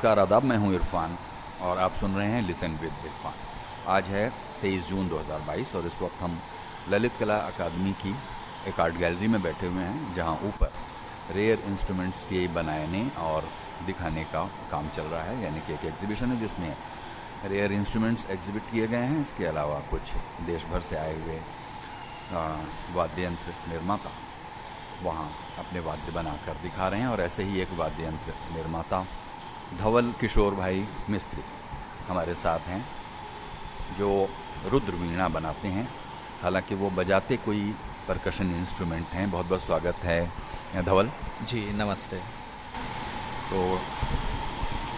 नमस्कार, आदाब, मैं हूँ इरफान और आप सुन रहे हैं लिसन विद इरफान। आज है 23 जून 2022 और इस वक्त हम ललित कला अकादमी की एक आर्ट गैलरी में बैठे हुए हैं, जहाँ ऊपर रेयर इंस्ट्रूमेंट्स के बनाने और दिखाने का काम चल रहा है, यानी कि एक एग्जीबिशन है जिसमें रेयर इंस्ट्रूमेंट्स एग्जिबिट किए गए हैं। इसके अलावा कुछ देश भर से आए हुए वाद्य यंत्र निर्माता वहाँ अपने वाद्य बनाकर दिखा रहे हैं और ऐसे ही एक वाद्य यंत्र निर्माता धवल किशोर भाई मिस्त्री हमारे साथ हैं जो रुद्र वीणा बनाते हैं। हालाँकि वो बजाते कोई परकशन इंस्ट्रूमेंट हैं। बहुत बहुत स्वागत है धवल। जी नमस्ते। तो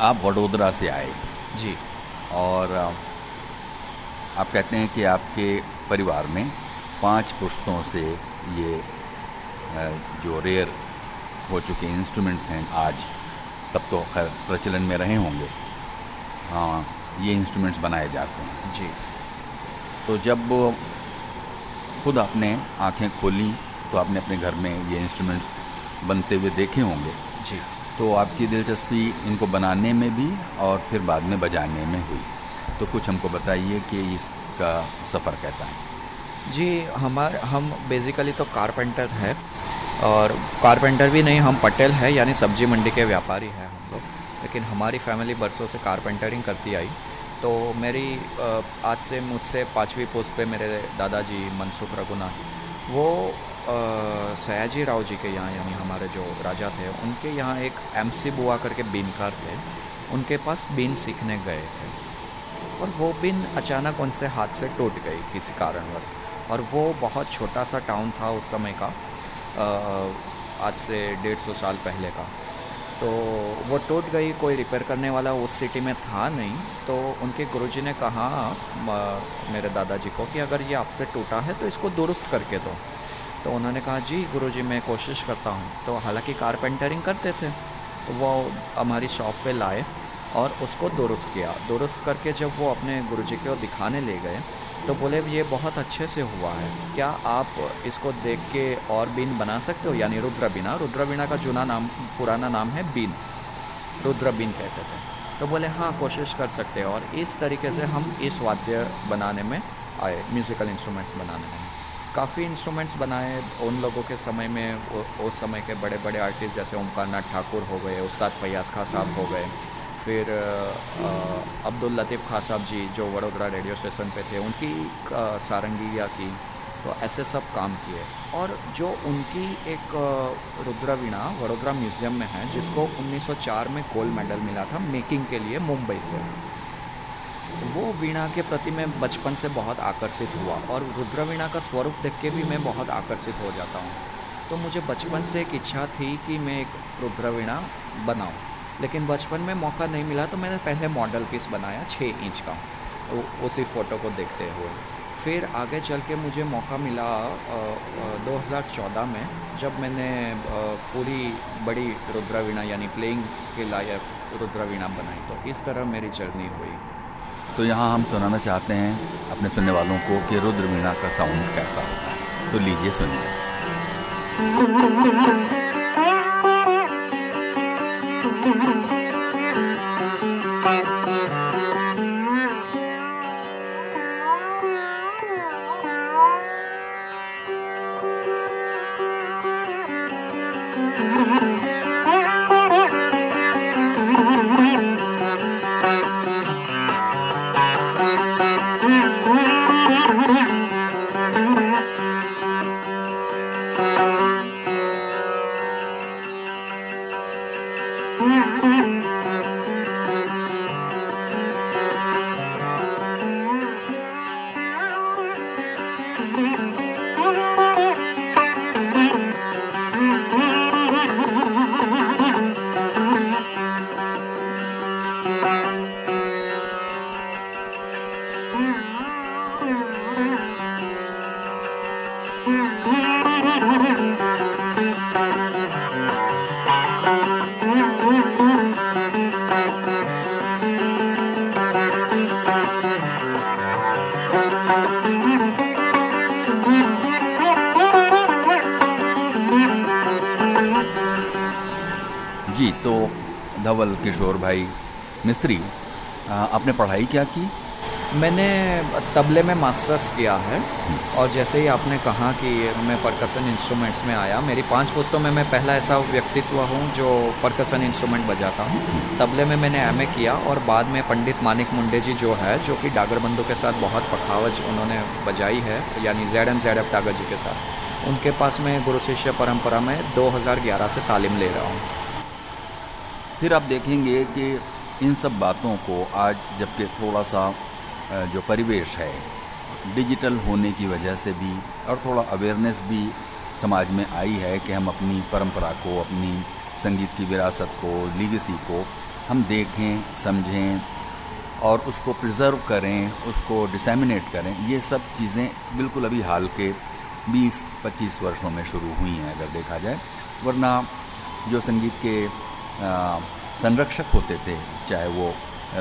आप वडोदरा से आए। जी। और आप कहते हैं कि आपके परिवार में पाँच पुश्तों से ये जो रेयर हो चुके इंस्ट्रूमेंट्स हैं आज। तब तो खैर प्रचलन में रहे होंगे। हाँ ये इंस्ट्रूमेंट्स बनाए जाते हैं। जी। तो जब खुद आपने आँखें खोली तो आपने अपने घर में ये इंस्ट्रूमेंट्स बनते हुए देखे होंगे। जी। तो आपकी दिलचस्पी इनको बनाने में भी और फिर बाद में बजाने में हुई। तो कुछ हमको बताइए कि इसका सफ़र कैसा है? जी हमारे हम बेसिकली तो कारपेंटर है। और कारपेंटर भी नहीं, हम पटेल है, यानी सब्ज़ी मंडी के व्यापारी हैं हम लोग। लेकिन हमारी फैमिली बरसों से कारपेंटरिंग करती आई। तो मेरी आज से मुझसे पाँचवीं पोस्ट पे मेरे दादाजी मनसुख रघुनाथ, वो सयाजी राव जी के यहाँ, यानी हमारे जो राजा थे, उनके यहाँ एक एम सी बुआ करके बीनकार थे। उनके पास बीन सीखने गए थे। और वो बीन अचानक उनसे हाथ से टूट गई किसी कारणवश। और वो बहुत छोटा सा टाउन था उस समय का। आज से डेढ़ सौ साल पहले का। तो वो टूट गई, कोई रिपेयर करने वाला उस सिटी में था नहीं। तो उनके गुरुजी ने कहा मेरे दादाजी को कि अगर ये आपसे टूटा है तो इसको दुरुस्त करके दो। तो उन्होंने कहा, जी गुरुजी, मैं कोशिश करता हूँ। तो हालाँकि कारपेंटरिंग करते थे तो वो हमारी शॉप पे लाए और उसको दुरुस्त किया। दुरुस्त करके जब वो अपने गुरुजी को दिखाने ले गए तो बोले, ये बहुत अच्छे से हुआ है। क्या आप इसको देख के और बीन बना सकते हो? यानी रुद्र बीना रुद्र बीना का जुना नाम, पुराना नाम है बीन। रुद्र बीन कहते थे। तो बोले हाँ कोशिश कर सकते हैं और इस तरीके से हम इस वाद्य बनाने में आए म्यूज़िकल इंस्ट्रूमेंट्स बनाने में। काफ़ी इंस्ट्रूमेंट्स बनाए उन लोगों के समय में उस समय के बड़े बड़े आर्टिस्ट जैसे ओमकार नाथ ठाकुर हो गए, उस्ताद फैयाज खां साहब हो गए। फिर अब्दुल लतीफ़ खां साहब जी जो वडोदरा रेडियो स्टेशन पे थे, उनकी सारंगिया की तो ऐसे सब काम किए। और जो उनकी एक रुद्रवीणा वडोदरा म्यूज़ियम में है, जिसको 1904 में गोल्ड मेडल मिला था मेकिंग के लिए मुंबई से, वो वीणा के प्रति मैं बचपन से बहुत आकर्षित हुआ और रुद्रवीणा का स्वरूप देख के भी मैं बहुत आकर्षित हो जाता हूँ। तो मुझे बचपन से एक इच्छा थी कि मैं एक रुद्रवीणा बनाऊँ। लेकिन बचपन में मौका नहीं मिला तो मैंने पहले मॉडल पीस बनाया छः इंच का। उसी फ़ोटो को देखते हुए। फिर आगे चल के मुझे मौका मिला दो हज़ार चौदह में जब मैंने आ, पूरी बड़ी रुद्रावीणा यानी प्लेइंग के लायक रुद्रावीणा बनाई तो इस तरह मेरी जर्नी हुई। तो यहाँ हम सुनाना चाहते हैं अपने सुनने वालों को कि रुद्रवीणा का साउंड कैसा होता है। तो लीजिए सुनिए। जी तो मिस्त्री आपने पढ़ाई क्या की? मैंने तबले में मास्टर्स किया है और जैसे ही आपने कहा कि मैं परकसन इंस्ट्रूमेंट्स में आया मेरी पाँच पुस्तों में मैं पहला ऐसा व्यक्तित्व हूँ जो परकसन इंस्ट्रूमेंट बजाता हूँ। तबले में मैंने एमए किया और बाद में पंडित मानिक मुंडे जी जो है जो कि डागर बंधु के साथ बहुत पखावज उन्होंने बजाई है यानी Z M Z F Dagar ji के साथ उनके पास मैं गुरु शिष्य परम्परा में 2011 से तालीम ले रहा हूँ। फिर आप देखेंगे कि इन सब बातों को आज जबकि थोड़ा सा जो परिवेश है डिजिटल होने की वजह से भी और थोड़ा अवेयरनेस भी समाज में आई है कि हम अपनी परंपरा को अपनी संगीत की विरासत को लीगेसी को हम देखें समझें और उसको प्रिजर्व करें उसको डिसमिनेट करें। ये सब चीज़ें बिल्कुल अभी हाल के 20-25 वर्षों में शुरू हुई हैं अगर देखा जाए। वरना जो संगीत के आ, संरक्षक होते थे चाहे वो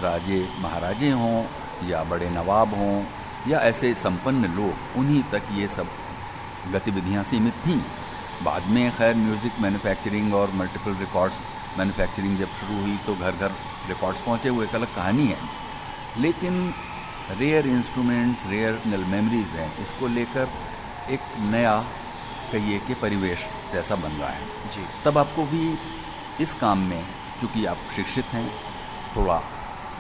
राजे महाराजे हों या बड़े नवाब हों या ऐसे संपन्न लोग उन्हीं तक ये सब गतिविधियाँ सीमित थीं। बाद में खैर म्यूज़िक मैन्युफैक्चरिंग और मल्टीपल रिकॉर्ड्स मैन्युफैक्चरिंग जब शुरू हुई तो घर घर रिकॉर्ड्स पहुँचे वो एक अलग कहानी है। लेकिन रेयर इंस्ट्रूमेंट्स रेयर नल मेमोरीज हैं इसको लेकर एक नया कहिए कि परिवेश जैसा बन रहा है। जी। तब आपको भी इस काम में क्योंकि आप शिक्षित हैं, थोड़ा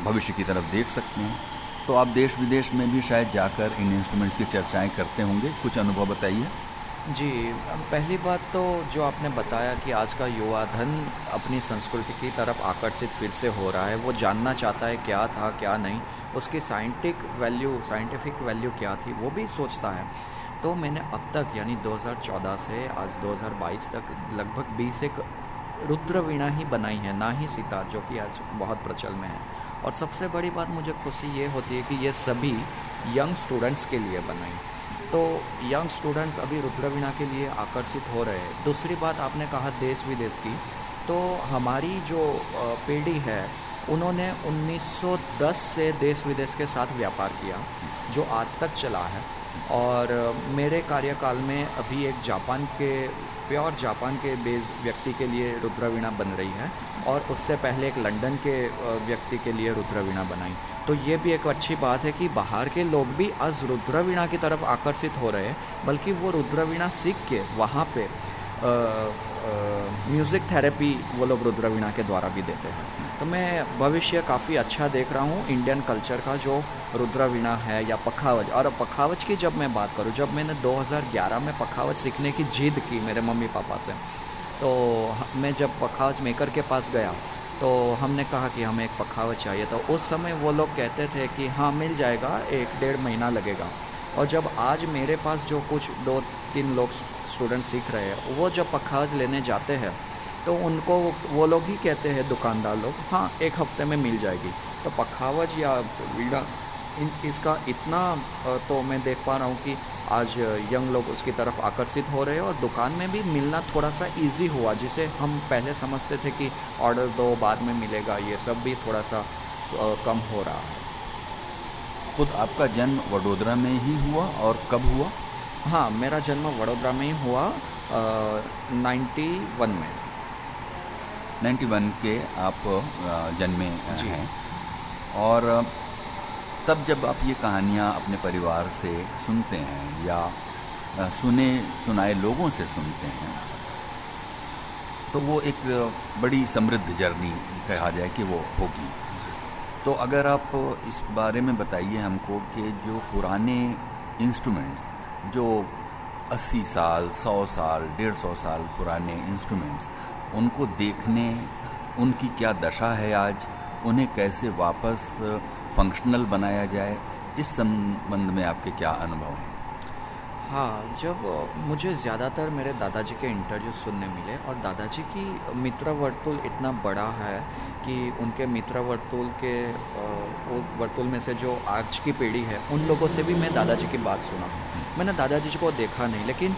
भविष्य की तरफ़ देख सकते हैं। तो आप देश विदेश में भी शायद जाकर इन इंस्ट्रूमेंट्स की चर्चाएँ करते होंगे। कुछ अनुभव बताइए। जी, पहली बात तो जो आपने बताया कि आज का युवा धन अपनी संस्कृति की तरफ़ आकर्षित फिर से हो रहा है, वो जानना चाहता है क्या था, क्या नहीं, उसकी साइंटिफिक वैल्यू साइंटिफिक वैल्यू क्या थी, वो भी सोचता है। तो मैंने अब तक, यानी 2014 से आज 2022 तक, लगभग 20 एक रुद्र वीणा ही बनाई है, ना ही सितार जो कि आज बहुत प्रचल में है। और सबसे बड़ी बात मुझे खुशी ये होती है कि ये सभी यंग स्टूडेंट्स के लिए बनाई। तो यंग स्टूडेंट्स अभी रुद्रवीणा के लिए आकर्षित हो रहे हैं। दूसरी बात आपने कहा देश विदेश की तो हमारी जो पीढ़ी है, उन्होंने 1910 से देश विदेश के साथ व्यापार किया, जो आज तक चला है। और मेरे कार्यकाल में अभी एक जापान के प्योर जापान के बेस व्यक्ति के लिए रुद्रवीणा बन रही है और उससे पहले एक लंदन के व्यक्ति के लिए रुद्रवीणा बनाई। तो ये भी एक अच्छी बात है कि बाहर के लोग भी आज रुद्रवीणा की तरफ़ आकर्षित हो रहे हैं, बल्कि वो रुद्रवीणा सीख के वहाँ पे म्यूज़िक थेरेपी वो लोग रुद्रवीणा के द्वारा भी देते हैं। तो मैं भविष्य काफ़ी अच्छा देख रहा हूँ इंडियन कल्चर का जो रुद्रवीणा है या पखावज। और पखावज की जब मैं बात करूँ, जब मैंने 2011 में पखावज सीखने की जिद की मेरे मम्मी पापा से तो मैं जब पखावज मेकर के पास गया तो हमने कहा कि हमें एक पखावज चाहिए। तो उस समय वो लोग कहते थे कि हाँ मिल जाएगा, एक डेढ़ महीना लगेगा। और जब आज मेरे पास जो कुछ दो तीन लोग स्टूडेंट सीख रहे हैं, वो जब पखावज लेने जाते हैं तो उनको वो लोग ही कहते हैं, दुकानदार लोग हाँ एक हफ़्ते में मिल जाएगी। तो पखावज या वीणा, इन, इसका इतना तो मैं देख पा रहा हूँ कि आज यंग लोग उसकी तरफ़ आकर्षित हो रहे हैं और दुकान में भी मिलना थोड़ा सा इजी हुआ, जिसे हम पहले समझते थे कि ऑर्डर दो, बाद में मिलेगा, ये सब भी थोड़ा सा कम हो रहा है। खुद आपका जन्म वडोदरा में ही हुआ और कब हुआ? हाँ मेरा जन्म वडोदरा में ही हुआ नाइन्टी वन में। नाइन्टी वन के आप जन्मे हैं। और तब जब आप ये कहानियाँ अपने परिवार से सुनते हैं या सुने सुनाए लोगों से सुनते हैं तो वो एक बड़ी समृद्ध जर्नी कहा जाए कि वो होगी। तो अगर आप इस बारे में बताइए हमको कि जो पुराने इंस्ट्रूमेंट्स जो 80 साल 100 साल 150 साल पुराने इंस्ट्रूमेंट्स उनको देखने, उनकी क्या दशा है आज, उन्हें कैसे वापस फंक्शनल बनाया जाए, इस संबंध में आपके क्या अनुभव हैं? हाँ जब मुझे ज़्यादातर मेरे दादाजी के इंटरव्यू सुनने मिले और दादाजी की मित्र वर्तुल इतना बड़ा है कि उनके मित्र वर्तुल के वो वर्तुल में से जो आज की पीढ़ी है, उन लोगों से भी मैं दादाजी की बात सुना। मैंने दादाजी को देखा नहीं, लेकिन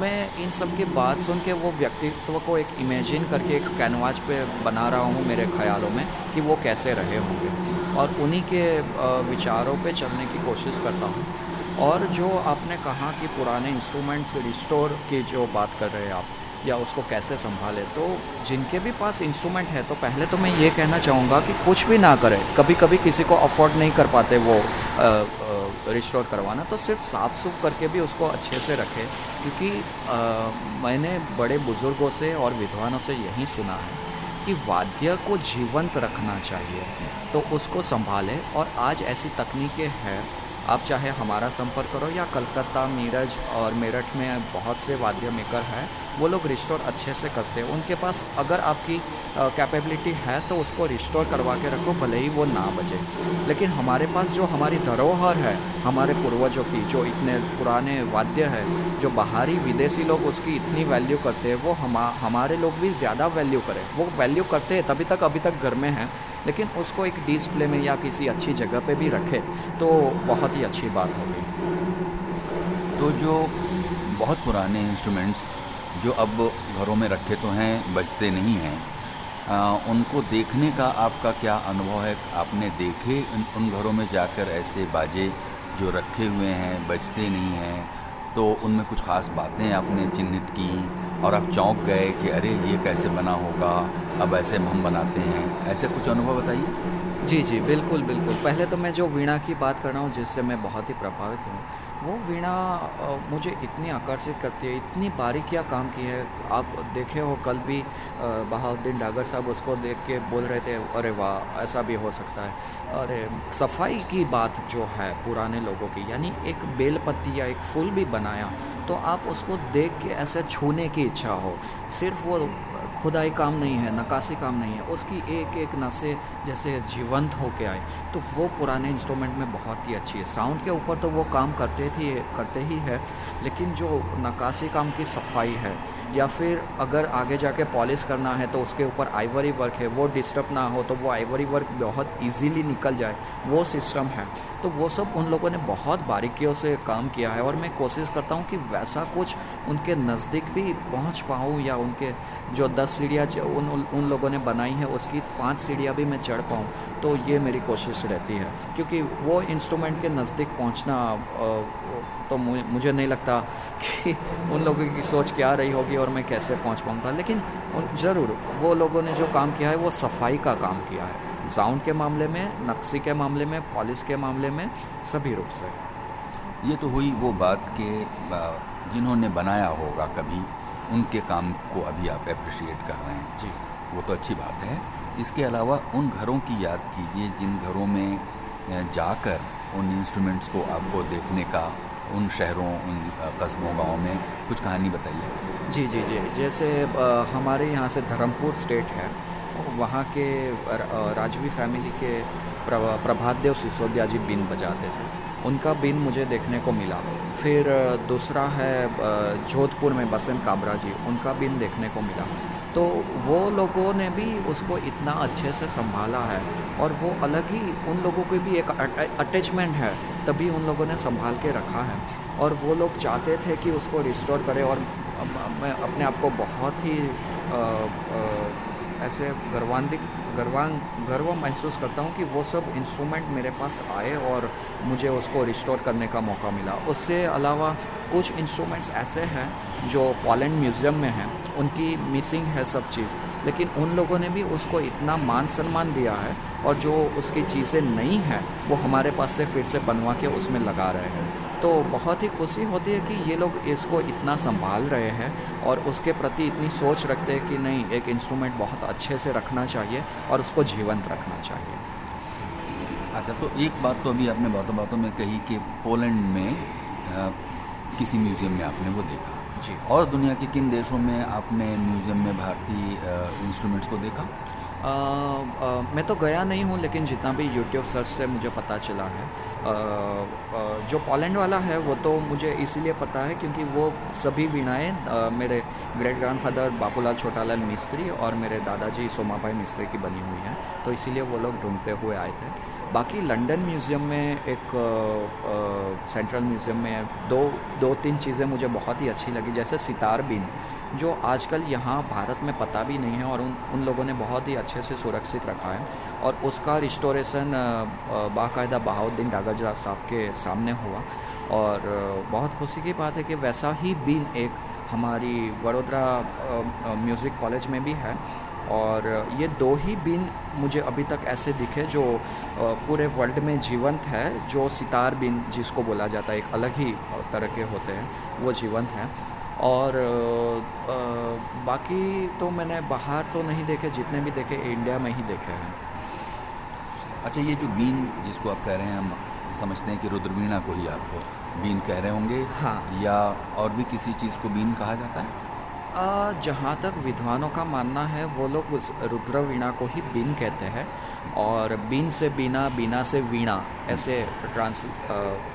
मैं इन सब की बात सुन के वो व्यक्तित्व को एक इमेजिन करके एक कैनवास पे बना रहा हूँ मेरे ख्यालों में कि वो कैसे रहे होंगे। और उन्हीं के विचारों पे चलने की कोशिश करता हूँ। और जो आपने कहा कि पुराने इंस्ट्रूमेंट्स रिस्टोर की जो बात कर रहे हैं आप या उसको कैसे संभाले तो जिनके भी पास इंस्ट्रूमेंट है तो पहले तो मैं ये कहना चाहूँगा कि कुछ भी ना करें। कभी कभी किसी को अफोर्ड नहीं कर पाते वो रिस्टोर करवाना तो सिर्फ़ साफ़ सुफ करके भी उसको अच्छे से रखें। क्योंकि आ, मैंने बड़े बुज़ुर्गों से और विद्वानों से यही सुना है कि वाद्य को जीवंत रखना चाहिए तो उसको संभालें। और आज ऐसी तकनीकें हैं आप चाहे हमारा संपर्क करो या कलकत्ता मीरज और मेरठ में बहुत से वाद्य मेकर हैं, वो लोग रिस्टोर अच्छे से करते हैं। उनके पास अगर आपकी कैपेबिलिटी है तो उसको रिस्टोर करवा के रखो, भले ही वो ना बजे। लेकिन हमारे पास जो हमारी धरोहर है, हमारे पूर्वजों की, जो इतने पुराने वाद्य है, जो बाहरी विदेशी लोग उसकी इतनी वैल्यू करते हैं, वो हम, हमारे लोग भी ज़्यादा वैल्यू करें। वो वैल्यू करते हैं, तभी तक, अभी तक घर में हैं। लेकिन उसको एक डिस्प्ले में या किसी अच्छी जगह पे भी रखे तो बहुत ही अच्छी बात होगी। तो जो बहुत पुराने इंस्ट्रूमेंट्स जो अब घरों में रखे तो हैं बजते नहीं हैं उनको देखने का आपका क्या अनुभव है? आपने देखे उन, उन घरों में जाकर ऐसे बाजे जो रखे हुए हैं बजते नहीं हैं तो उनमें कुछ ख़ास बातें आपने चिन्हित की और आप चौंक गए कि अरे, ये कैसे बना होगा? अब ऐसे हम बनाते हैं। ऐसे कुछ अनुभव बताइए। जी जी, बिल्कुल बिल्कुल। पहले तो मैं जो वीणा की बात कर रहा हूँ, जिससे मैं बहुत ही प्रभावित हूँ वो वीणा मुझे इतनी आकर्षित करती है, इतनी बारीकियाँ काम की है। आप देखे हो, कल भी बहाउद्दीन डागर साहब उसको देख के बोल रहे थे, अरे वाह, ऐसा भी हो सकता है। अरे, सफ़ाई की बात जो है पुराने लोगों की, यानी एक बेलपत्ती या एक फूल भी बनाया तो आप उसको देख के ऐसे छूने की इच्छा हो। सिर्फ़ वो खुदाई काम नहीं है नकाशी काम नहीं है। उसकी एक एक नशे जैसे जीवंत होके आए तो वो पुराने इंस्ट्रूमेंट में बहुत ही अच्छी है। साउंड के ऊपर तो वो काम करते थी, करते ही है, लेकिन जो नकासी काम की सफ़ाई है, या फिर अगर आगे जाके पॉलिश करना है तो उसके ऊपर आइवरी वर्क है, वो डिस्टर्ब ना हो तो वो आइवरी वर्क बहुत ईजीली निकल जाए, वो सिस्टम है। तो वो सब उन लोगों ने बहुत बारीकियों से काम किया है और मैं कोशिश करता हूँ कि वैसा कुछ उनके नज़दीक भी पहुँच पाऊँ या उनके जो दस सीढ़ियाँ उन उन लोगों ने बनाई है, उसकी पाँच सीढ़ियाँ भी मैं चढ़ पाऊँ तो ये मेरी कोशिश रहती है। क्योंकि वो इंस्ट्रूमेंट के नज़दीक पहुँचना तो मुझे नहीं लगता कि उन लोगों की सोच क्या रही होगी और मैं कैसे पहुँच पाऊँगा। लेकिन ज़रूर, वो लोगों ने जो काम किया है, वो सफ़ाई का काम किया है। साउंड के मामले में नक्शी के मामले में पॉलिश के मामले में सभी रूप से। ये तो हुई वो बात कि जिन्होंने बनाया होगा कभी उनके काम को अभी आप अप्रिशिएट कर रहे हैं। जी। वो तो अच्छी बात है। इसके अलावा उन घरों की याद कीजिए जिन घरों में जाकर उन इंस्ट्रूमेंट्स को आपको देखने का उन शहरों उन कस्बों गाँव में कुछ कहानी बताइए। जी जी जी। जैसे हमारे यहाँ से धर्मपुर स्टेट है। वहाँ के राजवी फैमिली के प्रभात देव सिसोदिया जी बीन बजाते थे। उनका बीन मुझे देखने को मिला। फिर दूसरा है जोधपुर में बसंत काबरा जी उनका बीन देखने को मिला। तो वो लोगों ने भी उसको इतना अच्छे से संभाला है और वो अलग ही उन लोगों की भी एक अटैचमेंट है तभी उन लोगों ने संभाल के रखा है। और वो लोग चाहते थे कि उसको रिस्टोर करें और मैं अपने आप को बहुत ही आ, आ, ऐसे गर्वान्वित गर्वान गर्व महसूस करता हूँ कि वो सब इंस्ट्रूमेंट मेरे पास आए और मुझे उसको रिस्टोर करने का मौका मिला। उससे अलावा कुछ इंस्ट्रूमेंट्स ऐसे हैं जो पोलैंड म्यूज़ियम में हैं। उनकी मिसिंग है सब चीज़। लेकिन उन लोगों ने भी उसको इतना मान सम्मान दिया है और जो उसकी चीज़ें नहीं हैं, वो हमारे पास से फिर से बनवा के उसमें लगा रहे हैं। तो बहुत ही खुशी होती है कि ये लोग इसको इतना संभाल रहे हैं और उसके प्रति इतनी सोच रखते हैं कि नहीं एक इंस्ट्रूमेंट बहुत अच्छे से रखना चाहिए और उसको जीवंत रखना चाहिए। अच्छा तो एक बात तो अभी आपने बातों बातों में कही कि पोलैंड में आ, किसी म्यूज़ियम में आपने वो देखा। जी। और दुनिया के किन देशों में आपने म्यूज़ियम में भारतीय इंस्ट्रूमेंट्स को देखा? आ, आ, मैं तो गया नहीं हूँ लेकिन जितना भी यूट्यूब सर्च से मुझे पता चला है जो पोलैंड वाला है, वो तो मुझे इसीलिए पता है क्योंकि वो सभी वीणाएँ मेरे ग्रेट ग्रैंडफादर बापूलाल छोटालाल मिस्त्री और मेरे दादाजी सोमाभाई मिस्त्री की बनी हुई हैं तो इसीलिए वो लोग ढूंढते हुए आए थे। बाकी लंदन म्यूज़ियम में एक सेंट्रल म्यूज़ियम में दो दो तीन चीज़ें मुझे बहुत ही अच्छी लगी, जैसे सितार बिन। जो आजकल यहाँ भारत में पता भी नहीं है और उन उन लोगों ने बहुत ही अच्छे से सुरक्षित रखा है। और उसका रिस्टोरेशन बाकायदा बहाउद्दीन डागरजा साहब के सामने हुआ। और बहुत खुशी की बात है कि वैसा ही बीन एक हमारी वडोदरा म्यूज़िक कॉलेज में भी है। और ये दो ही बीन मुझे अभी तक ऐसे दिखे जो पूरे वर्ल्ड में जीवंत है, जो सितार बीन जिसको बोला जाता है, एक अलग ही तरह के होते हैं, वो जीवंत हैं। और आ, बाकी तो मैंने बाहर तो नहीं देखे जितने भी देखे इंडिया में ही देखे हैं। अच्छा ये जो बीन जिसको आप कह रहे हैं हम समझते हैं कि रुद्रवीणा को ही आप बीन कह रहे होंगे हाँ। या और भी किसी चीज़ को बीन कहा जाता है? जहाँ तक विद्वानों का मानना है वो लोग उस रुद्र वीणा को ही बीन कहते हैं और बीन से बीना बीना से वीणा ऐसे ट्रांस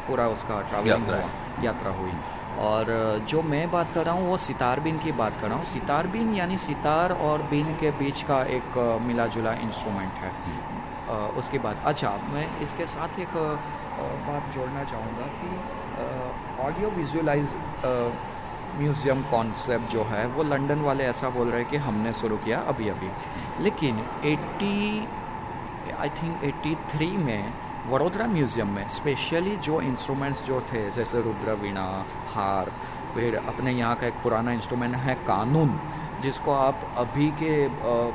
पूरा उसका ट्रैवलिंग हुआ यात्रा हुई। और जो मैं बात कर रहा हूँ वो सितार बीन की बात कर रहा हूँ। सितार बीन यानी सितार और बीन के बीच का एक मिला जुला इंस्ट्रूमेंट है। उसके बाद अच्छा मैं इसके साथ एक बात जोड़ना चाहूँगा कि ऑडियो विजुअलाइज म्यूज़ियम कॉन्सेप्ट जो है वो लंदन वाले ऐसा बोल रहे हैं कि हमने शुरू किया अभी अभी लेकिन 80 आई थिंक 83 में वडोदरा म्यूज़ियम में स्पेशली जो इंस्ट्रूमेंट्स जो थे, जैसे रुद्र वीणा हार फिर अपने यहाँ का एक पुराना इंस्ट्रूमेंट है कानून। जिसको आप अभी के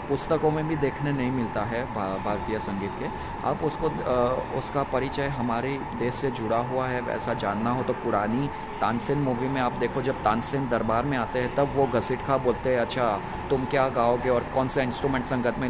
पुस्तकों में भी देखने नहीं मिलता है भारतीय संगीत के, आप उसको उसका परिचय हमारे देश से जुड़ा हुआ है, वैसा जानना हो तो पुरानी तानसेन मूवी में आप देखो, जब तानसेन दरबार में आते हैं, तब वो घसीट खा बोलते हैं अच्छा तुम क्या गाओगे और कौन सा इंस्ट्रूमेंट संगत में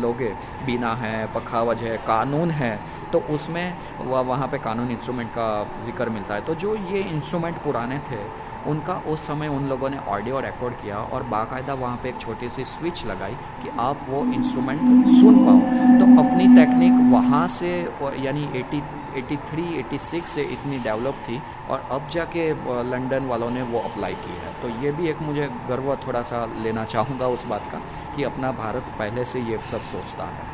लोगे? बीना है, पखावज है, कानून है। तो उसमें वह वहाँ पे कानून इंस्ट्रूमेंट का ज़िक्र मिलता है। तो जो ये इंस्ट्रूमेंट पुराने थे उनका उस समय उन लोगों ने ऑडियो रिकॉर्ड किया और बाकायदा वहाँ पे एक छोटी सी स्विच लगाई कि आप वो इंस्ट्रूमेंट सुन पाओ। तो अपनी टेक्निक वहाँ से, यानी 80 83 86 से इतनी डेवलप थी और अब जाके लंदन वालों ने वो अप्लाई की है। तो ये भी एक मुझे गर्व थोड़ा सा लेना चाहूँगा उस बात का कि अपना भारत पहले से ये सब सोचता है।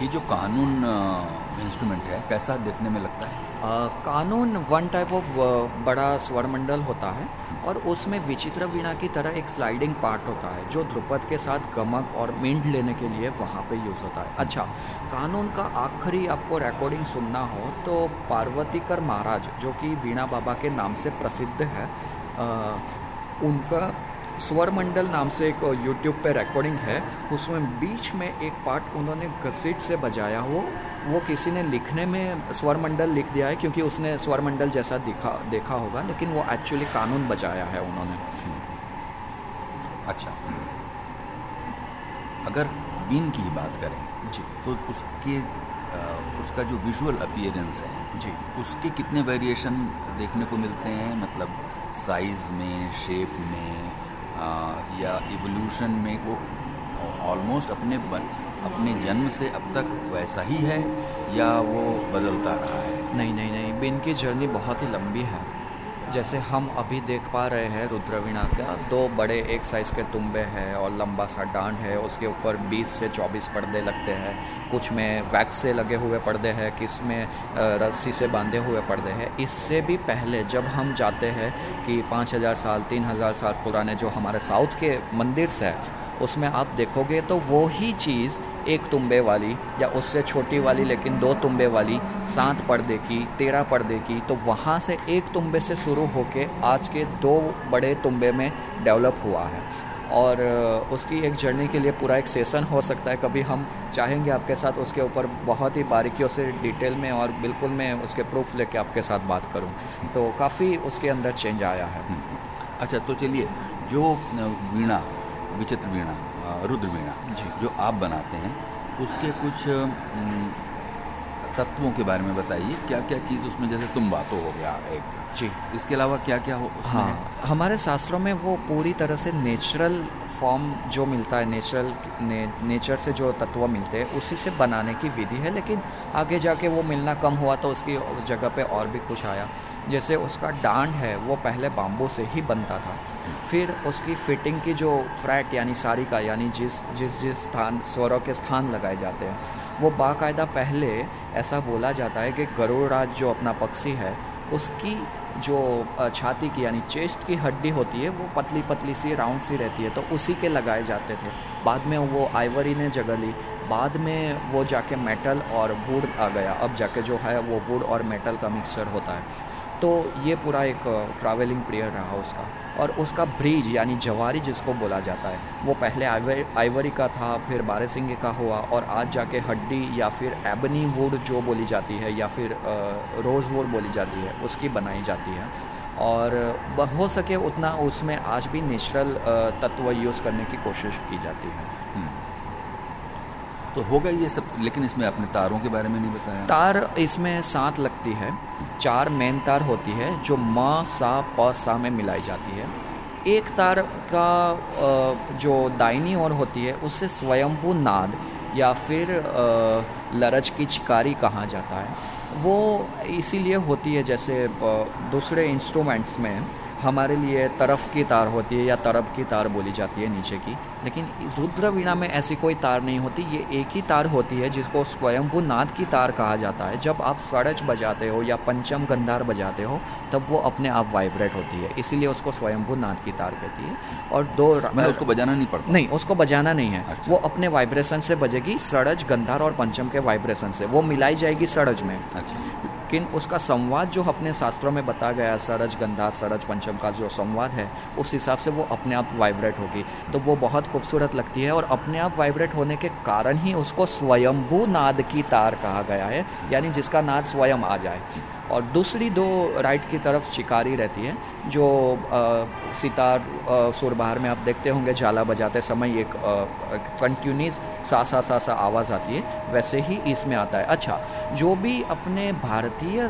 ये जो कानून इंस्ट्रूमेंट है, कैसा देखने में लगता है? कानून वन टाइप ऑफ़ बड़ा स्वरमंडल होता है और उसमें विचित्र वीणा की तरह एक स्लाइडिंग पार्ट होता है जो ध्रुपद के साथ गमक और मिंड लेने के लिए वहाँ पे यूज़ होता है। अच्छा कानून का आखिरी आपको रिकॉर्डिंग सुनना हो तो पार्वतीकर महाराज जो कि वीणा बाबा के नाम से प्रसिद्ध है आ, उनका स्वर मंडल नाम से एक यूट्यूब पे रिकॉर्डिंग है। उसमें बीच में एक पार्ट उन्होंने घसीट से बजाया हो वो किसी ने लिखने में स्वर मंडल लिख दिया है क्योंकि उसने स्वर मंडल जैसा दिखा देखा होगा लेकिन वो एक्चुअली कानून बचाया है उन्होंने। अच्छा। अगर बीन की बात करें जी। तो उसके उसका जो विजुअल अपियरेंस है जी। उसके कितने वेरिएशन देखने को मिलते हैं? मतलब साइज़ में शेप में आ, या इवोल्यूशन में वो ऑलमोस्ट अपने बन, अपने जन्म से अब तक वैसा ही है या वो बदलता रहा है? नहीं नहीं नहीं बिन की जर्नी बहुत ही लंबी है। जैसे हम अभी देख पा रहे हैं रुद्रवीणा का दो बड़े एक साइज़ के तुम्बे हैं और लंबा सा डांड है उसके ऊपर 20 से 24 पर्दे लगते हैं। कुछ में वैक्स से लगे हुए पर्दे हैं किसमें रस्सी से बांधे हुए पर्दे हैं। इससे भी पहले जब हम जाते हैं कि 5000 साल 3000 साल पुराने जो हमारे साउथ के मंदिर से उसमें आप देखोगे तो वो ही चीज़ एक तुम्बे वाली या उससे छोटी वाली लेकिन दो तुम्बे वाली, सात पर्दे की, तेरह पर्दे की तो वहाँ से एक तुम्बे से शुरू होके आज के दो बड़े तुम्बे में डेवलप हुआ है। और उसकी एक जर्नी के लिए पूरा एक सेशन हो सकता है। कभी हम चाहेंगे आपके साथ उसके ऊपर बहुत ही बारीकियों से डिटेल में और बिल्कुल मैं उसके प्रूफ लेके आपके साथ बात करूँ तो काफ़ी उसके अंदर चेंज आया है। हम्म। अच्छा तो चलिए, जो वीणा विचित्र वीणा रुद्र वीणा जो आप बनाते हैं उसके कुछ तत्वों के बारे में बताइए क्या क्या चीज़ उसमें जैसे तुम बातों हो गया एक। जी। इसके अलावा क्या क्या हो हाँ हमारे शास्त्रों में वो पूरी तरह से नेचुरल फॉर्म जो मिलता है नेचुरल ने, नेचर से जो तत्व मिलते हैं उसी से बनाने की विधि है लेकिन आगे जाके वो मिलना कम हुआ तो उसकी जगह पे और भी कुछ आया। जैसे उसका डांड है वो पहले बाम्बू से ही बनता था। फिर उसकी फिटिंग की जो फ्रैट यानी सारी का, यानी जिस जिस जिस स्थान, स्वरों के स्थान लगाए जाते हैं, वो बाकायदा पहले ऐसा बोला जाता है कि गरुड़ राज जो अपना पक्षी है, उसकी जो छाती की, यानी चेस्ट की हड्डी होती है, वो पतली पतली सी राउंड सी रहती है तो उसी के लगाए जाते थे। बाद में वो आइवरी ने जगह ली। बाद में वो जाके मेटल और वुड आ गया। अब जाके जो है, वो वुड और मेटल का मिक्सचर होता है। तो ये पूरा एक ट्रैवलिंग पीरियड रहा उसका। और उसका ब्रिज यानी जवारी जिसको बोला जाता है, वो पहले आइवरी का था, फिर बारहसिंगे का हुआ, और आज जाके हड्डी या फिर एबनी वुड जो बोली जाती है, या फिर रोज़ वुड बोली जाती है, उसकी बनाई जाती है। और हो सके उतना उसमें आज भी नेचुरल तत्व यूज़ करने की कोशिश की जाती है। हम्म। तो होगा ये सब, लेकिन इसमें अपने तारों के बारे में नहीं बताया। तार इसमें सात लगती है, चार मेन तार होती है, जो म, सा, प, सा में मिलाई जाती है। एक तार का जो दाइनी ओर होती है, उससे स्वयंभू नाद, या फिर लरज की चिकारी कहा जाता है। वो इसीलिए होती है, जैसे दूसरे इंस्ट्रूमेंट्स में हमारे लिए तरफ़ की तार होती है या तरफ़ की तार बोली जाती है नीचे की। लेकिन रुद्र वीणा में ऐसी कोई तार नहीं होती। ये एक ही तार होती है जिसको स्वयंभू नाद की तार कहा जाता है। जब आप सड़च बजाते हो या पंचम गंधार बजाते हो तब वो अपने आप वाइब्रेट होती है। इसीलिए उसको स्वयंभू नाद की तार कहती है। और दो मैं उसको बजाना नहीं पड़ता? नहीं उसको बजाना नहीं है। अच्छा। वो अपने वाइब्रेशन से बजेगी सड़ज गंधार और पंचम के वाइब्रेशन से। वो मिलाई जाएगी सड़ज में। अच्छा। लेकिन उसका संवाद जो अपने शास्त्रों में बताया गया सरज, गंधार, सरज, पंचम का जो संवाद है, उस हिसाब से वो अपने आप वाइब्रेट होगी। तो वो बहुत खूबसूरत लगती है और अपने आप वाइब्रेट होने के कारण ही उसको स्वयंभू नाद की तार कहा गया है, यानी जिसका नाद स्वयं आ जाए। और दूसरी दो राइट की तरफ़ शिकारी रहती है, जो सितार सुरबहार में आप देखते होंगे, जाला बजाते समय एक कंटिन्यूस सा सा सा सा आवाज़ आती है, वैसे ही इसमें आता है। अच्छा जो भी अपने भारतीय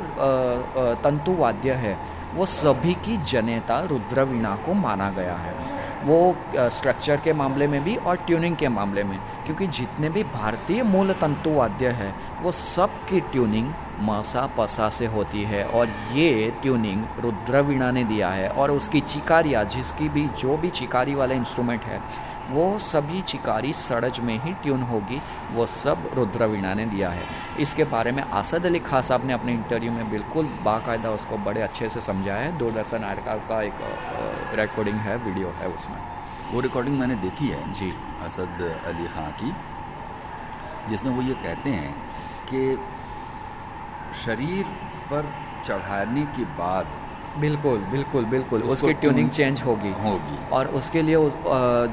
तंतुवाद्य है, वो सभी की जनेता रुद्रवीणा को माना गया है। वो स्ट्रक्चर के मामले में भी और ट्यूनिंग के मामले में। क्योंकि जितने भी भारतीय मूल तंतु वाद्य है, वो सब की ट्यूनिंग मासा पसा से होती है। और ये ट्यूनिंग रुद्रवीणा ने दिया है। और उसकी चिकारियाँ जिसकी भी, जो भी चिकारी वाले इंस्ट्रूमेंट है वो सभी चिकारी सड़ज में ही ट्यून होगी वो सब रुद्रवीणा ने दिया है। इसके बारे में आसद अली खान साहब ने अपने इंटरव्यू में बिल्कुल बाकायदा उसको बड़े अच्छे से समझाया है। दूरदर्शन आयरका का एक रिकॉर्डिंग है वीडियो है उसमें। वो रिकॉर्डिंग मैंने देखी है जी। असद अली खां की जिसमें वो ये कहते हैं कि शरीर पर चढ़ाने के बाद बिल्कुल बिल्कुल बिल्कुल। उसकी ट्यूनिंग चेंज होगी। होगी। और उसके लिए उस,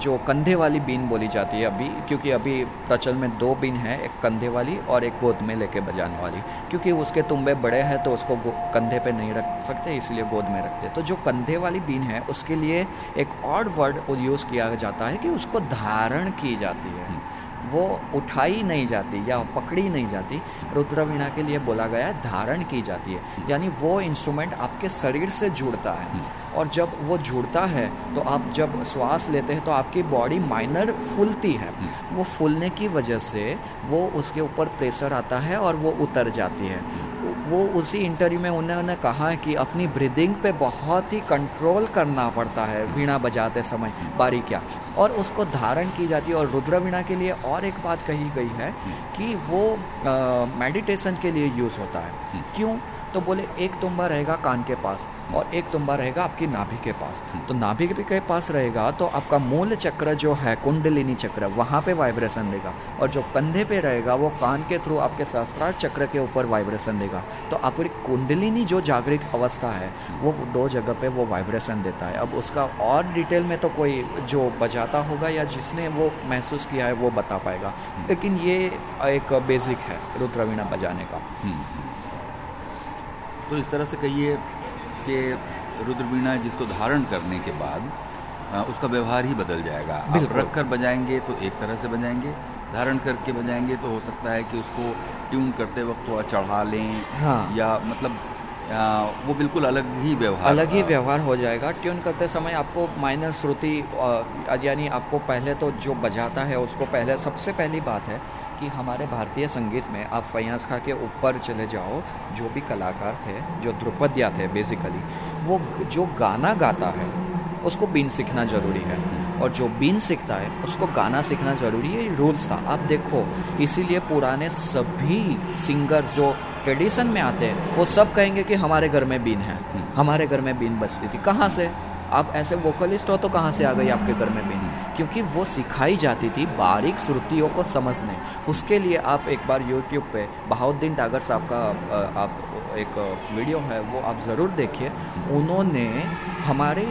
जो कंधे वाली बीन बोली जाती है अभी क्योंकि अभी प्रचल में दो बीन है एक कंधे वाली और एक गोद में लेके बजाने वाली। क्योंकि उसके तुम्बे बड़े हैं तो उसको कंधे पे नहीं रख सकते इसलिए गोद में रखते तो जो कंधे वाली बीन है उसके लिए एक और वर्ड यूज़ किया जाता है कि उसको धारण की जाती है। वो उठाई नहीं जाती या पकड़ी नहीं जाती। रुद्रवीणा के लिए बोला गया है धारण की जाती है। यानी वो इंस्ट्रूमेंट आपके शरीर से जुड़ता है। हम्म। और जब वो जुड़ता है तो आप जब श्वास लेते हैं तो आपकी बॉडी माइनर फूलती है। हम्म। वो फूलने की वजह से वो उसके ऊपर प्रेशर आता है और वो उतर जाती है। वो उसी इंटरव्यू में उन्होंने कहा कि अपनी ब्रीदिंग पे बहुत ही कंट्रोल करना पड़ता है, वीणा बजाते समय बारीकिया और उसको धारण की जाती है। और रुद्र वीणा के लिए और एक बात कही गई है कि वो मेडिटेशन के लिए यूज़ होता है। क्यों? तो बोले, एक तुम्बा रहेगा कान के पास। और एक तुम्बा रहेगा आपकी नाभि के पास। तो नाभि के पास रहेगा तो आपका मूल चक्र जो है कुंडलिनी चक्र वहाँ पे वाइब्रेशन देगा। और जो कंधे पे रहेगा वो कान के थ्रू आपके सहस्त्रार चक्र के ऊपर वाइब्रेशन देगा। तो आपकी कुंडलिनी जो जागृत अवस्था है वो दो जगह पे वो वाइब्रेशन देता है। अब उसका और डिटेल में तो कोई जो बजाता होगा या जिसने वो महसूस किया है वो बता पाएगा। लेकिन ये एक बेसिक है रुद्रवीणा बजाने का। हम्म। तो इस तरह से कहिए कि रुद्रवीणा जिसको धारण करने के बाद उसका व्यवहार ही बदल जाएगा। आप रख कर बजाएँगे तो एक तरह से बजाएँगे धारण करके बजाएँगे तो हो सकता है कि उसको ट्यून करते वक्त थोड़ा चढ़ा लें हाँ। या मतलब आ, वो बिल्कुल अलग ही व्यवहार अलग ही व्यवहार हो जाएगा। ट्यून करते समय आपको माइनर श्रुति यानी आपको पहले तो जो बजाता है उसको पहले सबसे पहली बात है कि हमारे भारतीय संगीत में आप फयाज खां के ऊपर चले जाओ, जो भी कलाकार थे, जो द्रुपदिया थे बेसिकली वो जो गाना गाता है, उसको बीन सीखना ज़रूरी है। और जो बीन सीखता है, उसको गाना सीखना ज़रूरी है रूल्स था। आप देखो, इसीलिए पुराने सभी सिंगर्स जो ट्रेडिशन में आते हैं, वो सब कहेंगे कि हमारे घर में बीन है। हमारे घर में बीन बजती थी। कहाँ से? आप ऐसे वोकलिस्ट हो तो कहाँ से आ गई आपके घर में भी क्योंकि वो सिखाई जाती थी बारीक श्रुतियों को समझने। उसके लिए आप एक बार यूट्यूब पे बहाउद्दीन टागर साहब का आप एक वीडियो है वो आप ज़रूर देखिए। उन्होंने हमारे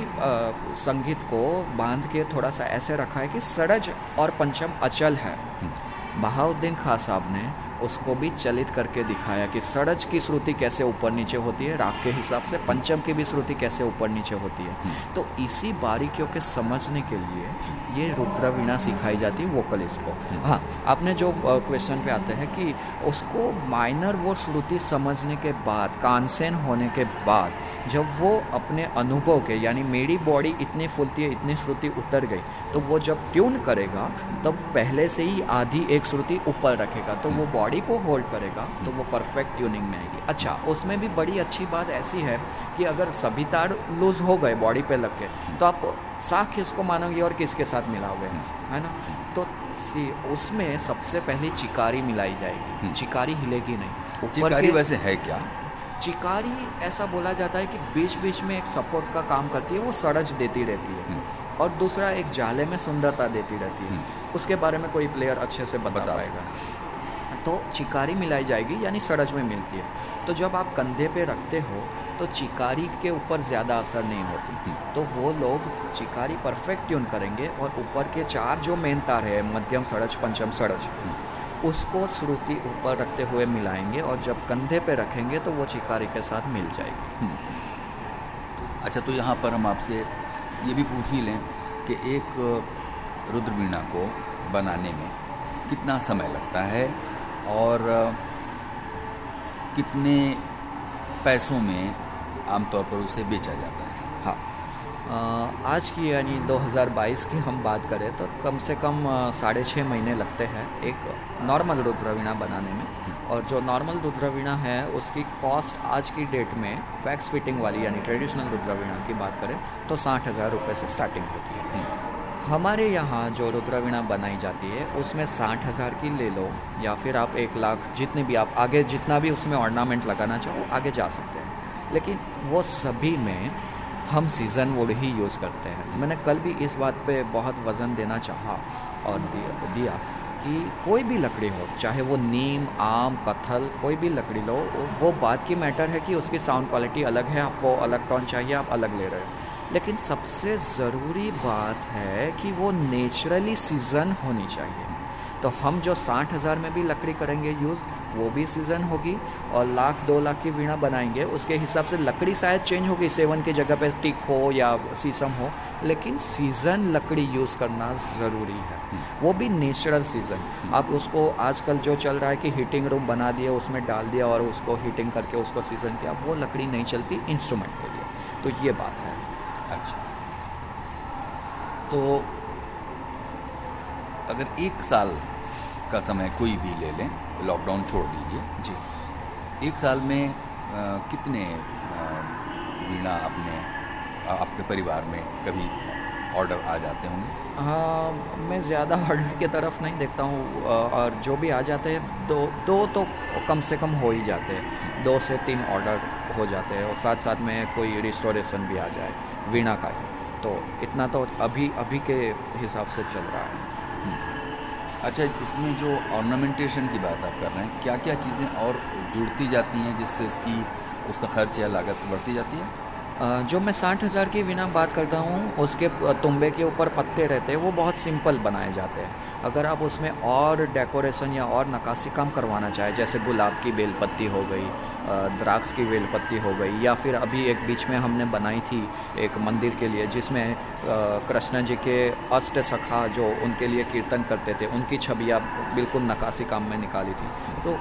संगीत को बाँध के थोड़ा सा ऐसे रखा है कि सड़ज और पंचम अचल है। हम्म। बहाउद्दीन खां साहब ने उसको भी चलित करके दिखाया कि सड़ज की श्रुति कैसे ऊपर नीचे होती है राग के हिसाब से पंचम की भी श्रुति कैसे ऊपर नीचे होती है हम्म। तो इसी बारीकियों के समझने के लिए ये रुद्र वीणा सिखाई जाती है वोकलिस्ट को हम्म। हाँ आपने जो क्वेश्चन पे आते हैं कि उसको माइनर वो श्रुति समझने के बाद कानसेन होने के बाद जब वो अपने अनुभव के यानी मेरी बॉडी इतनी फुलती है इतनी श्रुति उतर गई तो वो जब ट्यून करेगा तब पहले से ही आधी एक श्रुति ऊपर रखेगा तो वो बॉडी को होल्ड करेगा तो वो परफेक्ट ट्यूनिंग में आएगी। अच्छा उसमें भी बड़ी अच्छी बात ऐसी है कि अगर सभी तार लूज हो गए बॉडी पे लग के तो आप साख किसको मानोगे और किसके साथ मिलाओगे है ना? तो उसमें सबसे पहले चिकारी मिलाई जाएगी। हम्म। चिकारी हिलेगी नहीं। चिकारी वैसे है क्या? चिकारी ऐसा बोला जाता है कि बीच बीच में एक सपोर्ट का काम करती है वो सड़ज देती रहती है। हम्म। और दूसरा एक जाले में सुंदरता देती रहती है। हम्म। उसके बारे में कोई प्लेयर अच्छे से बता, बता पाएगा। तो चिकारी मिलाई जाएगी यानी सड़ज में मिलती है। तो जब आप कंधे पे रखते हो तो चिकारी के ऊपर ज़्यादा असर नहीं होती। हम्म। तो वो लोग चिकारी परफेक्ट ट्यून करेंगे और ऊपर के चार जो मेन तार है मध्यम सड़ज पंचम सड़ज उसको श्रुति ऊपर रखते हुए मिलाएँगे और जब कंधे पे रखेंगे तो वो चिकारी के साथ मिल जाएगी। हम्म। अच्छा तो यहाँ पर हम आपसे ये भी पूछ ही लें कि एक रुद्रवीणा को बनाने में कितना समय लगता है? और कितने पैसों में आमतौर पर उसे बेचा जाता है? हाँ। आज की यानी 2022 की हम बात करें तो कम से कम साढ़े छः महीने लगते हैं एक नॉर्मल रुद्रवीणा बनाने में। और जो नॉर्मल रुद्रवीणा है उसकी कॉस्ट आज की डेट में फैक्स फिटिंग वाली यानी ट्रेडिशनल रुद्रवीणा की बात करें तो साठ हज़ार रुपये से स्टार्टिंग होती है। हम्म। हमारे यहाँ जो रुद्रवीणा बनाई जाती है उसमें साठ हज़ार की ले लो या फिर आप एक लाख जितने भी आप आगे जितना भी उसमें ऑर्नामेंट लगाना चाहो आगे जा सकते हैं। लेकिन वो सभी में हम सीज़न वुड ही यूज़ करते हैं। मैंने कल भी इस बात पे बहुत वज़न देना चाहा और दिया, कि कोई भी लकड़ी हो चाहे वो नीम आम कथल कोई भी लकड़ी लो वो बात की मैटर है कि उसकी साउंड क्वालिटी अलग है आपको अलग टोन चाहिए आप अलग ले रहे हो। लेकिन सबसे ज़रूरी बात है कि वो नेचुरली सीज़न होनी चाहिए। तो हम जो साठ हज़ार में भी लकड़ी करेंगे यूज़ वो भी सीज़न होगी और लाख, दो लाख की वीणा बनाएँगे। उसके हिसाब से लकड़ी शायद चेंज होगी सेवन की जगह पे टिक हो या शीशम हो। लेकिन सीज़न लकड़ी यूज़ करना ज़रूरी है। वो भी नेचुरल सीज़न। आप उसको आजकल जो चल रहा है कि हीटिंग रूम बना दिया, उसमें डाल दिया और उसको हीटिंग करके उसको सीज़न किया, वो लकड़ी नहीं चलती इंस्ट्रूमेंट के लिए। तो ये बात है। अच्छा। तो अगर एक साल का समय कोई भी ले लें लॉकडाउन छोड़ दीजिए। जी। एक साल में आ, कितने वीणा अपने आपके परिवार में कभी ऑर्डर आ जाते होंगे? हाँ मैं ज़्यादा ऑर्डर की तरफ़ नहीं देखता हूँ और जो भी आ जाते हैं दो दो तो कम से कम हो ही जाते हैं। दो से तीन ऑर्डर हो जाते हैं और साथ साथ में कोई रिस्टोरेशन भी आ जाए वीणा का तो इतना तो अभी अभी के हिसाब से चल रहा है। हम्म। अच्छा इसमें जो ऑर्नामेंटेशन की बात आप कर रहे हैं क्या क्या चीज़ें और जुड़ती जाती हैं जिससे उसकी उसका खर्च या लागत बढ़ती जाती है? जो मैं साठ हज़ार की बिना बात करता हूँ उसके तुम्बे के ऊपर पत्ते रहते हैं वो बहुत सिंपल बनाए जाते हैं। अगर आप उसमें और डेकोरेशन या और नकाशी काम करवाना चाहें जैसे गुलाब की बेलपत्ती हो गई द्राक्ष की बेलपत्ती हो गई, या फिर अभी एक बीच में हमने बनाई थी एक मंदिर के लिए, जिसमें कृष्ण जी के अष्ट सखा जो उनके लिए कीर्तन करते थे, उनकी छबियाँ बिल्कुल नकासी काम में निकाली थी। तो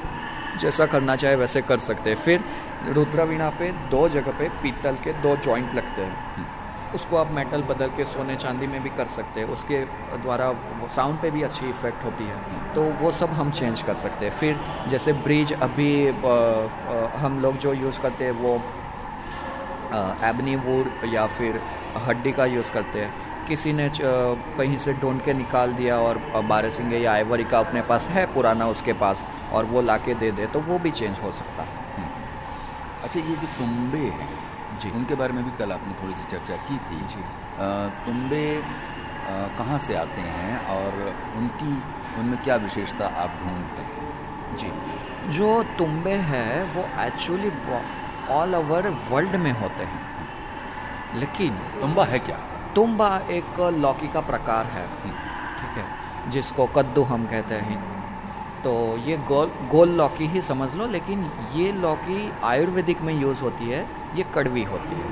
जैसा करना चाहे वैसे कर सकते हैं। फिर रुद्रवीणा पे दो जगह पे पीतल के दो जॉइंट लगते हैं। उसको आप मेटल बदल के सोने चांदी में भी कर सकते हैं। उसके द्वारा साउंड पे भी अच्छी इफ़ेक्ट होती है। तो वो सब हम चेंज कर सकते हैं। फिर जैसे ब्रिज अभी हम लोग जो यूज़ करते हैं, वो एबनी वुड या फिर हड्डी का यूज़ करते हैं। किसी ने कहीं से ढूंढ के निकाल दिया और बारह सिंगे या आइवरी का अपने पास है पुराना उसके पास और वो लाके दे दे तो वो भी चेंज हो सकता है। अच्छा ये जो तुम्बे हैं जी। उनके बारे में भी कल आपने थोड़ी सी चर्चा की थी। जी। तुम्बे कहाँ से आते हैं और उनकी उनमें क्या विशेषता आप ढूंढते हैं? जी। जो तुम्बे हैं वो एक्चुअली ऑल ओवर वर्ल्ड में होते हैं। लेकिन तुम्बा है क्या? तुम्बा एक लौकी का प्रकार है। ठीक है? जिसको कद्दू हम कहते हैं। तो ये गोल गोल लौकी ही समझ लो लेकिन ये लौकी आयुर्वेदिक में यूज़ होती है। ये कड़वी होती है।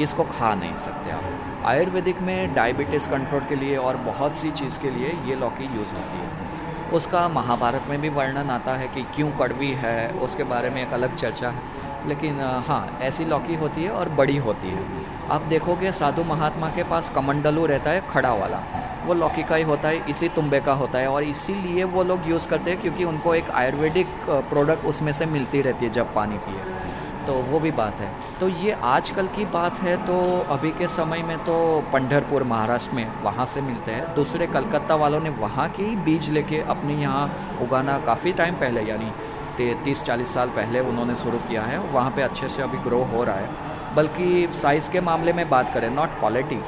इसको खा नहीं सकते आप। आयुर्वेदिक में डायबिटीज़ कंट्रोल के लिए और बहुत सी चीज़ के लिए ये लौकी यूज़ होती है। उसका महाभारत में भी वर्णन आता है कि क्यों कड़वी है, उसके बारे में एक अलग चर्चा है। लेकिन हाँ ऐसी लौकी होती है और बड़ी होती है। आप देखोगे साधु महात्मा के पास कमंडलू रहता है, खड़ा वाला। वो लौकी का ही होता है, इसी तुम्बे का होता है। और इसीलिए वो लोग यूज़ करते हैं क्योंकि उनको एक आयुर्वेदिक प्रोडक्ट उसमें से मिलती रहती है जब पानी पिए। तो वो भी बात है। तो ये आजकल की बात है तो अभी के समय में तो पंढरपुर, महाराष्ट्र में वहाँ से मिलते हैं। दूसरे कलकत्ता वालों ने वहाँ के ही बीज लेके अपने यहाँ उगाना काफ़ी टाइम पहले, यानी तीस चालीस साल पहले उन्होंने शुरू किया है। वहाँ पे अच्छे से अभी ग्रो हो रहा है। बल्कि साइज़ के मामले में बात करें नॉट क्वालिटी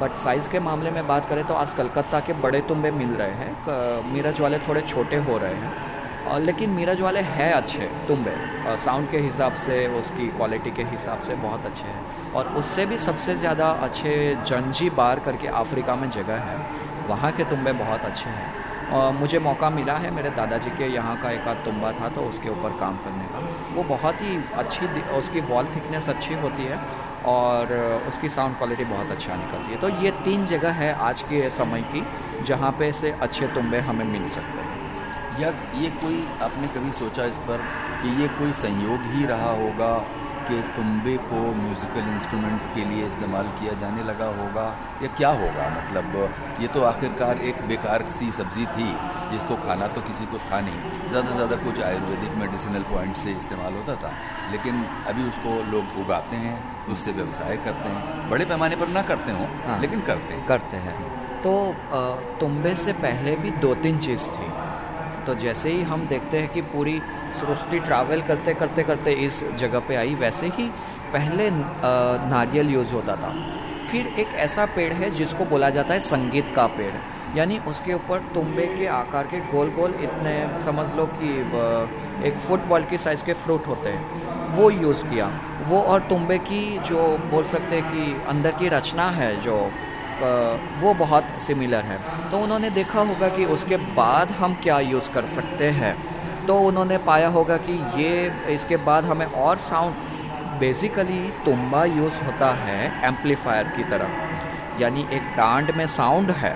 बट साइज़ के मामले में बात करें तो आज कलकत्ता के बड़े तुम्बे मिल रहे हैं। मीरज वाले थोड़े छोटे हो रहे हैं। लेकिन मीरज वाले हैं अच्छे, तुम्बे। साउंड के हिसाब से, उसकी क्वालिटी के हिसाब से बहुत अच्छे हैं। और उससे भी सबसे ज़्यादा अच्छे जंजी बार करके अफ्रीका में जगह है। वहाँ के तुम्बे बहुत अच्छे हैं। और मुझे मौका मिला है, मेरे दादाजी के यहाँ का एक आध तुम्बा था तो उसके ऊपर काम करने का। वो बहुत ही अच्छी उसकी वॉल थिकनेस अच्छी होती है, और उसकी साउंड क्वालिटी बहुत अच्छा निकलती है। तो ये तीन जगह है आज के समय की, जहाँ पे से अच्छे तुम्बे हमें मिल सकते हैं। या ये कोई आपने कभी सोचा इस पर कि ये कोई संयोग ही रहा होगा कि तुम्बे को म्यूज़िकल इंस्ट्रूमेंट के लिए इस्तेमाल किया जाने लगा होगा? या क्या होगा? मतलब ये तो आखिरकार एक बेकार सी सब्ज़ी थी जिसको खाना तो किसी को था नहीं। ज़्यादा से ज़्यादा कुछ आयुर्वेदिक मेडिसिनल पॉइंट से इस्तेमाल होता था। लेकिन अभी उसको लोग उगाते हैं उससे व्यवसाय करते हैं। बड़े पैमाने पर ना करते हों हाँ, लेकिन करते हैं। करते हैं। तो तुम्बे से पहले भी दो तीन चीज़ थी। तो जैसे ही हम देखते हैं कि पूरी सृष्टि ट्रैवल करते करते करते इस जगह पे आई, वैसे ही पहले नारियल यूज़ होता था। फिर एक ऐसा पेड़ है जिसको बोला जाता है संगीत का पेड़। यानी उसके ऊपर तुम्बे के आकार के गोल गोल इतने, समझ लो कि एक फुटबॉल की साइज़ के फ्रूट होते हैं। वो यूज़ किया। वो और तुम्बे की जो बोल सकते हैं कि अंदर की रचना है जो वो बहुत सिमिलर है। तो उन्होंने देखा होगा कि उसके बाद हम क्या यूज़ कर सकते हैं। तो उन्होंने पाया होगा कि ये, इसके बाद हमें और साउंड बेसिकली तुम्बा यूज़ होता है एम्पलीफायर की तरह। यानी एक डांड में साउंड है,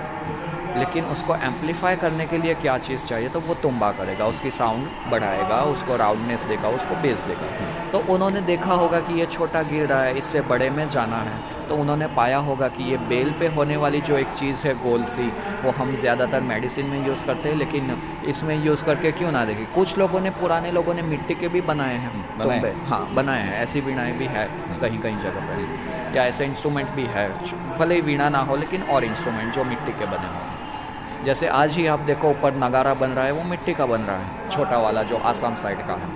लेकिन उसको एम्पलीफाई करने के लिए क्या चीज़ चाहिए? तो वो तुम्बा करेगा, उसकी साउंड बढ़ाएगा, उसको राउंडनेस देगा, उसको बेस देगा। तो उन्होंने देखा होगा कि ये छोटा गिर रहा है, इससे बड़े में जाना है। तो उन्होंने पाया होगा कि ये बेल पे होने वाली जो एक चीज़ है गोल सी वो हम ज़्यादातर मेडिसिन में यूज़ करते हैं लेकिन इसमें यूज़ करके क्यों ना देखें? कुछ लोगों ने पुराने लोगों ने मिट्टी के भी बनाए हैं बनाए हाँ। बनाए हैं ऐसी वीणाएँ भी है कहीं कहीं जगह पर या ऐसे इंस्ट्रूमेंट भी है भले ही वीणा ना हो लेकिन और इंस्ट्रूमेंट जो मिट्टी के बने हों। जैसे आज ही आप देखो ऊपर नगारा बन रहा है वो मिट्टी का बन रहा है छोटा वाला जो आसाम साइड का है।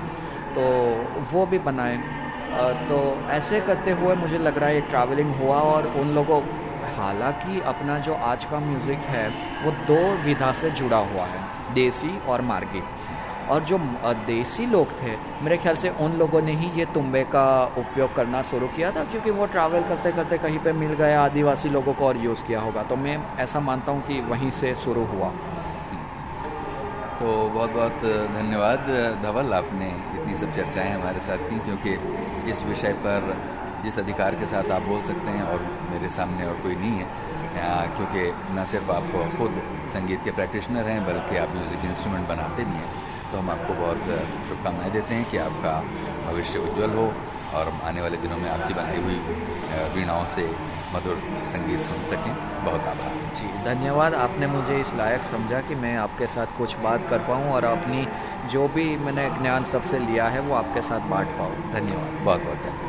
तो वो भी बनाए। तो ऐसे करते हुए मुझे लग रहा है ये ट्रैवलिंग हुआ और उन लोगों, हालाँकि अपना जो आज का म्यूज़िक है, वो दो विधा से जुड़ा हुआ है, देसी और मार्गी। और जो देसी लोग थे, मेरे ख्याल से उन लोगों ने ही ये तुम्बे का उपयोग करना शुरू किया था, क्योंकि वो ट्रैवल करते करते कहीं पे मिल गया, आदिवासी लोगों को और यूज़ किया होगा। तो मैं ऐसा मानता हूँ कि वहीं से शुरू हुआ। तो बहुत बहुत धन्यवाद, धवल, आपने सब चर्चाएँ हमारे साथ की, क्योंकि इस विषय पर जिस अधिकार के साथ आप बोल सकते हैं और मेरे सामने और कोई नहीं है क्योंकि न सिर्फ़ आप खुद संगीत के प्रैक्टिशनर हैं, बल्कि आप म्यूज़िक इंस्ट्रूमेंट बनाते भी हैं। तो हम आपको बहुत शुभकामनाएँ देते हैं कि आपका भविष्य उज्जवल हो और आने वाले दिनों में आपकी बनाई हुई वीणाओं से मधुर संगीत सुन सकें। बहुत आभार। जी धन्यवाद। आपने मुझे इस लायक समझा कि मैं आपके साथ कुछ बात कर पाऊँ और अपनी जो भी मैंने ज्ञान सबसे लिया है वो आपके साथ बांट पाऊँ। धन्यवाद। बहुत बहुत धन्यवाद।